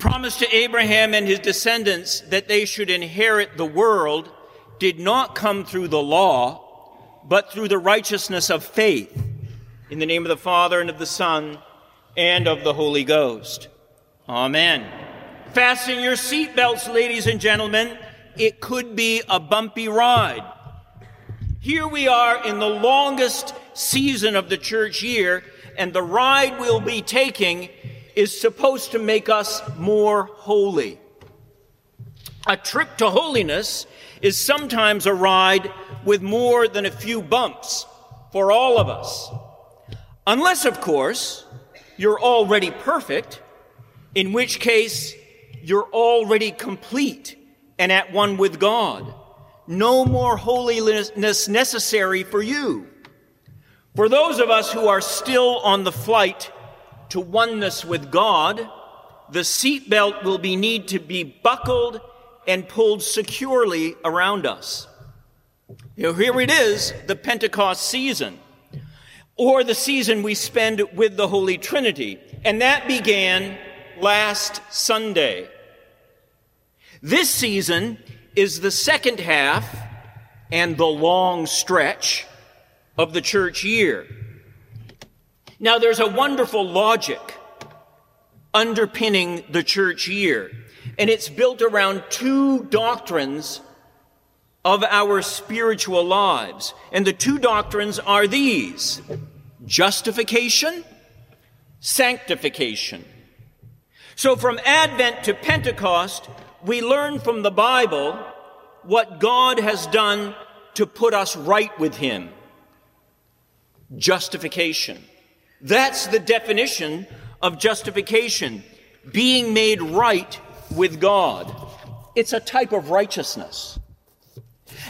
promise to Abraham and his descendants that they should inherit the world did not come through the law, but through the righteousness of faith. In the name of the Father and of the Son and of the Holy Ghost. Amen. Fasten your seatbelts, ladies and gentlemen. It could be a bumpy ride. Here we are in the longest season of the church year, and the ride we'll be taking is supposed to make us more holy. A trip to holiness is sometimes a ride with more than a few bumps for all of us. Unless, of course, you're already perfect, in which case you're already complete and at one with God. No more holiness necessary for you. For those of us who are still on the flight to oneness with God, the seatbelt will be need to be buckled and pulled securely around us. Here it is, the Pentecost season, or the season we spend with the Holy Trinity. And that began last Sunday. This season is the second half and the long stretch of the church year. Now, there's a wonderful logic underpinning the church year, and it's built around two doctrines of our spiritual lives. And the two doctrines are these justification, sanctification. So, from Advent to Pentecost, we learn from the Bible what God has done to put us right with Him. Justification. That's the definition of justification being made right with God. It's a type of righteousness.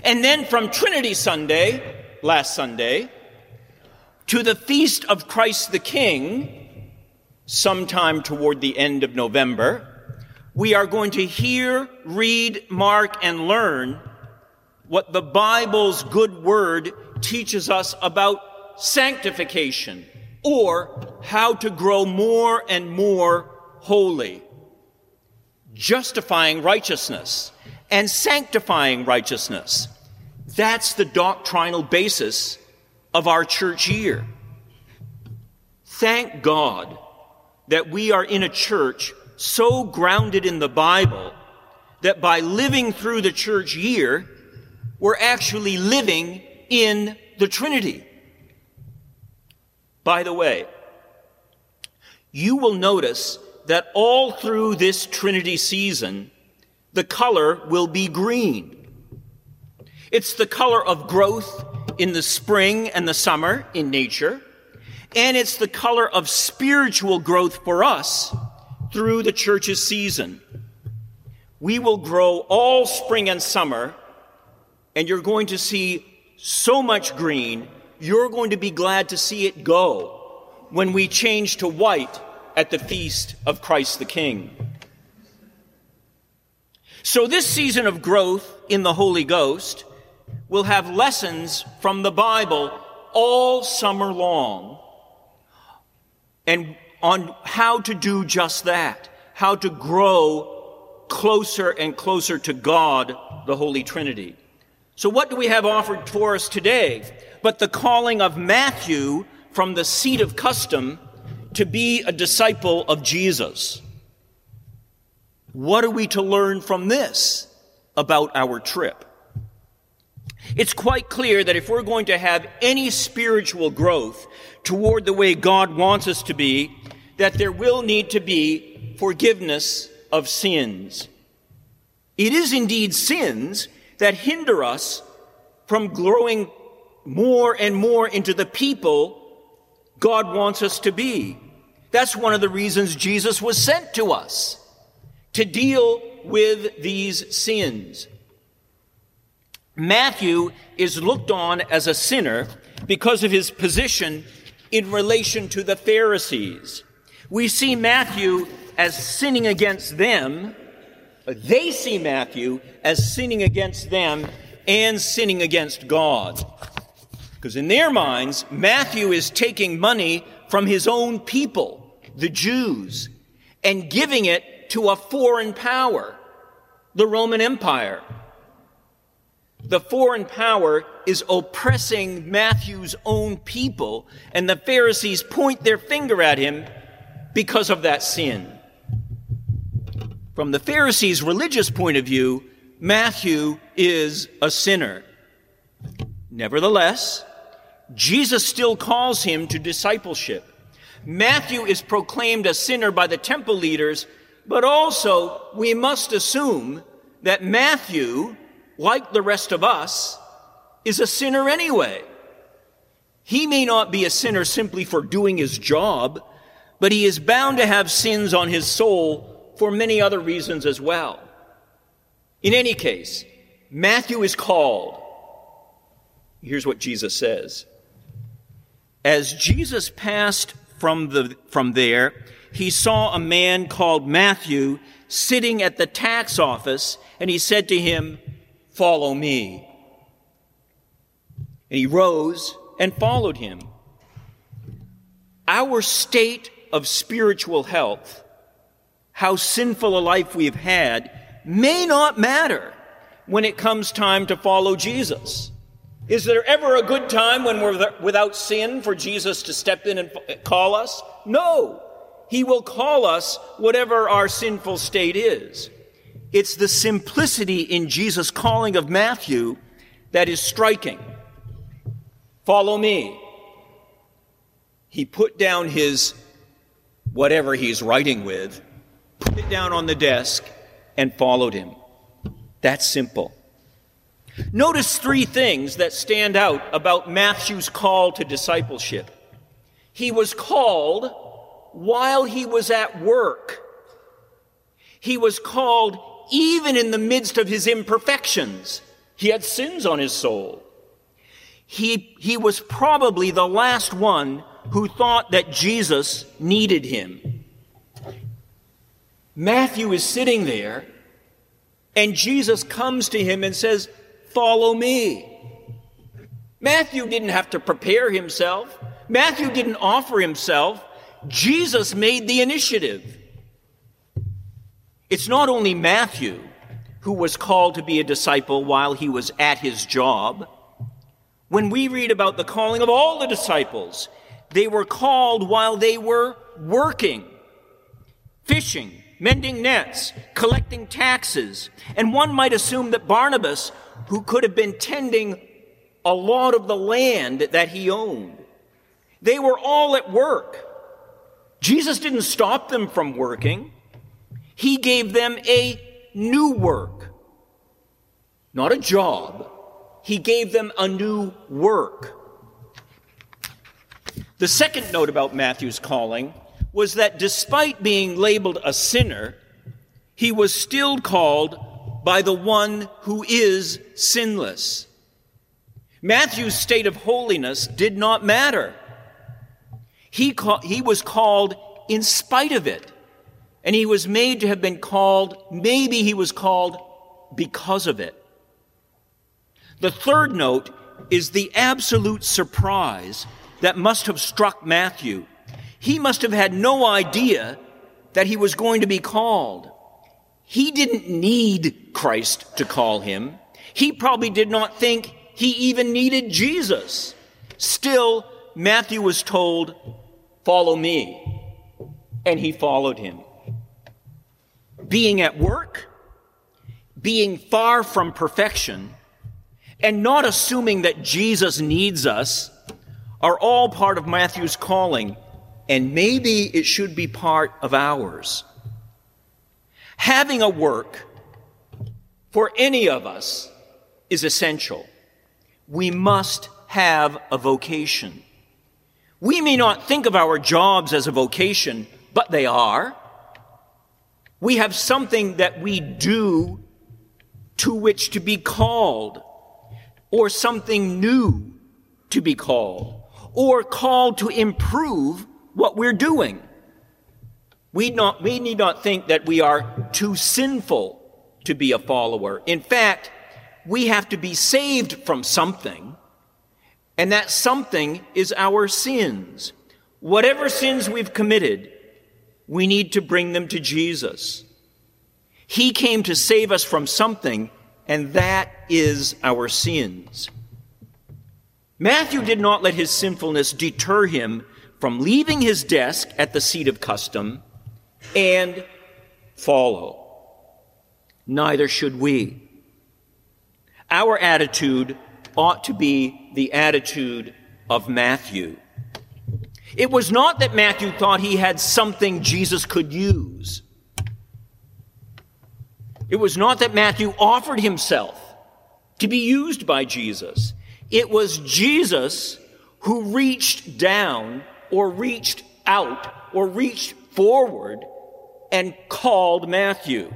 And then from Trinity Sunday, last Sunday, to the feast of Christ the King, sometime toward the end of November, we are going to hear, read, mark, and learn what the Bible's good word teaches us about sanctification or how to grow more and more holy, justifying righteousness and sanctifying righteousness. That's the doctrinal basis of our church year. Thank God that we are in a church so grounded in the Bible that by living through the church year, we're actually living in the Trinity. By the way, you will notice that all through this Trinity season, the color will be green. It's the color of growth in the spring and the summer in nature, and it's the color of spiritual growth for us through the church's season. We will grow all spring and summer, and you're going to see so much green you're going to be glad to see it go when we change to white at the feast of Christ the King. So, this season of growth in the Holy Ghost will have lessons from the Bible all summer long and on how to do just that, how to grow closer and closer to God, the Holy Trinity. So, what do we have offered for us today? but the calling of Matthew from the seat of custom to be a disciple of Jesus. What are we to learn from this about our trip? It's quite clear that if we're going to have any spiritual growth toward the way God wants us to be, that there will need to be forgiveness of sins. It is indeed sins that hinder us from growing more and more into the people God wants us to be. That's one of the reasons Jesus was sent to us to deal with these sins. Matthew is looked on as a sinner because of his position in relation to the Pharisees. We see Matthew as sinning against them. They see Matthew as sinning against them and sinning against God. Because in their minds, Matthew is taking money from his own people, the Jews, and giving it to a foreign power, the Roman Empire. The foreign power is oppressing Matthew's own people, and the Pharisees point their finger at him because of that sin. From the Pharisees' religious point of view, Matthew is a sinner. Nevertheless, Jesus still calls him to discipleship. Matthew is proclaimed a sinner by the temple leaders, but also we must assume that Matthew, like the rest of us, is a sinner anyway. He may not be a sinner simply for doing his job, but he is bound to have sins on his soul for many other reasons as well. In any case, Matthew is called. Here's what Jesus says. As Jesus passed from, the, from there, he saw a man called Matthew sitting at the tax office, and he said to him, Follow me. And he rose and followed him. Our state of spiritual health, how sinful a life we've had, may not matter when it comes time to follow Jesus. Is there ever a good time when we're without sin for Jesus to step in and call us? No. He will call us whatever our sinful state is. It's the simplicity in Jesus' calling of Matthew that is striking. Follow me. He put down his whatever he's writing with, put it down on the desk, and followed him. That's simple. Notice three things that stand out about Matthew's call to discipleship. He was called while he was at work. He was called even in the midst of his imperfections. He had sins on his soul. He, he was probably the last one who thought that Jesus needed him. Matthew is sitting there, and Jesus comes to him and says, Follow me. Matthew didn't have to prepare himself. Matthew didn't offer himself. Jesus made the initiative. It's not only Matthew who was called to be a disciple while he was at his job. When we read about the calling of all the disciples, they were called while they were working, fishing, mending nets, collecting taxes. And one might assume that Barnabas, who could have been tending a lot of the land that he owned, they were all at work. Jesus didn't stop them from working. He gave them a new work, not a job. He gave them a new work. The second note about Matthew's calling was that despite being labeled a sinner, he was still called by the one who is sinless. Matthew's state of holiness did not matter. He, ca- he was called in spite of it. And he was made to have been called, maybe he was called because of it. The third note is the absolute surprise that must have struck Matthew. He must have had no idea that he was going to be called. He didn't need Christ to call him. He probably did not think he even needed Jesus. Still, Matthew was told, Follow me. And he followed him. Being at work, being far from perfection, and not assuming that Jesus needs us are all part of Matthew's calling, and maybe it should be part of ours. Having a work for any of us is essential. We must have a vocation. We may not think of our jobs as a vocation, but they are. We have something that we do to which to be called, or something new to be called or called to improve what we're doing. We, not, we need not think that we are too sinful to be a follower. In fact, we have to be saved from something, and that something is our sins. Whatever sins we've committed, we need to bring them to Jesus. He came to save us from something, and that is our sins. Matthew did not let his sinfulness deter him from leaving his desk at the seat of custom and follow. Neither should we. Our attitude ought to be the attitude of Matthew. It was not that Matthew thought he had something Jesus could use. It was not that Matthew offered himself to be used by Jesus. It was Jesus who reached down or reached out or reached forward and called Matthew.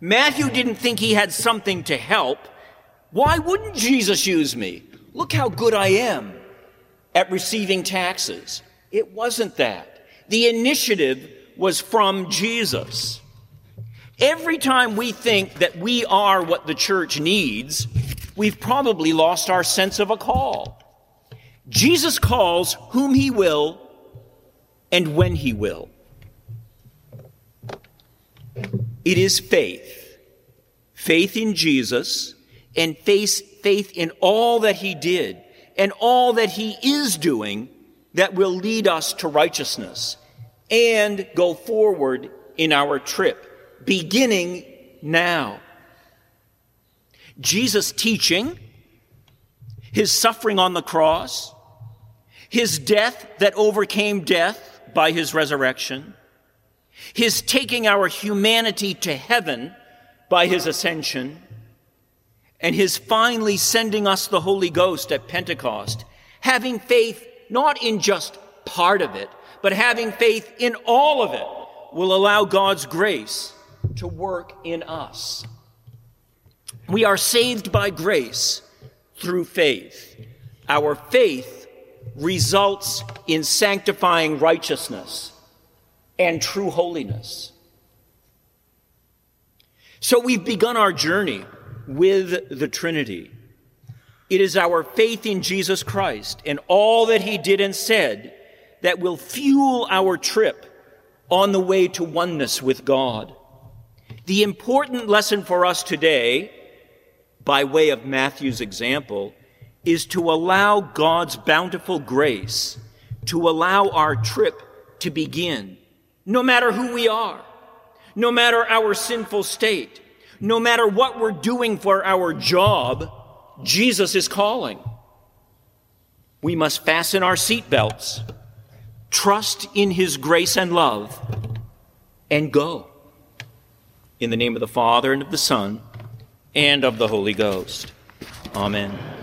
Matthew didn't think he had something to help. Why wouldn't Jesus use me? Look how good I am at receiving taxes. It wasn't that. The initiative was from Jesus. Every time we think that we are what the church needs, we've probably lost our sense of a call. Jesus calls whom he will and when he will. It is faith. Faith in Jesus and faith, faith in all that he did and all that he is doing that will lead us to righteousness and go forward in our trip, beginning now. Jesus' teaching, his suffering on the cross, his death that overcame death by his resurrection, his taking our humanity to heaven by his ascension, and his finally sending us the Holy Ghost at Pentecost, having faith not in just part of it, but having faith in all of it will allow God's grace to work in us. We are saved by grace through faith. Our faith results in sanctifying righteousness and true holiness. So we've begun our journey with the Trinity. It is our faith in Jesus Christ and all that he did and said that will fuel our trip on the way to oneness with God. The important lesson for us today, by way of Matthew's example, is to allow God's bountiful grace to allow our trip to begin, no matter who we are, no matter our sinful state, no matter what we're doing for our job, Jesus is calling. We must fasten our seatbelts, trust in His grace and love, and go. In the name of the Father, and of the Son, and of the Holy Ghost. Amen.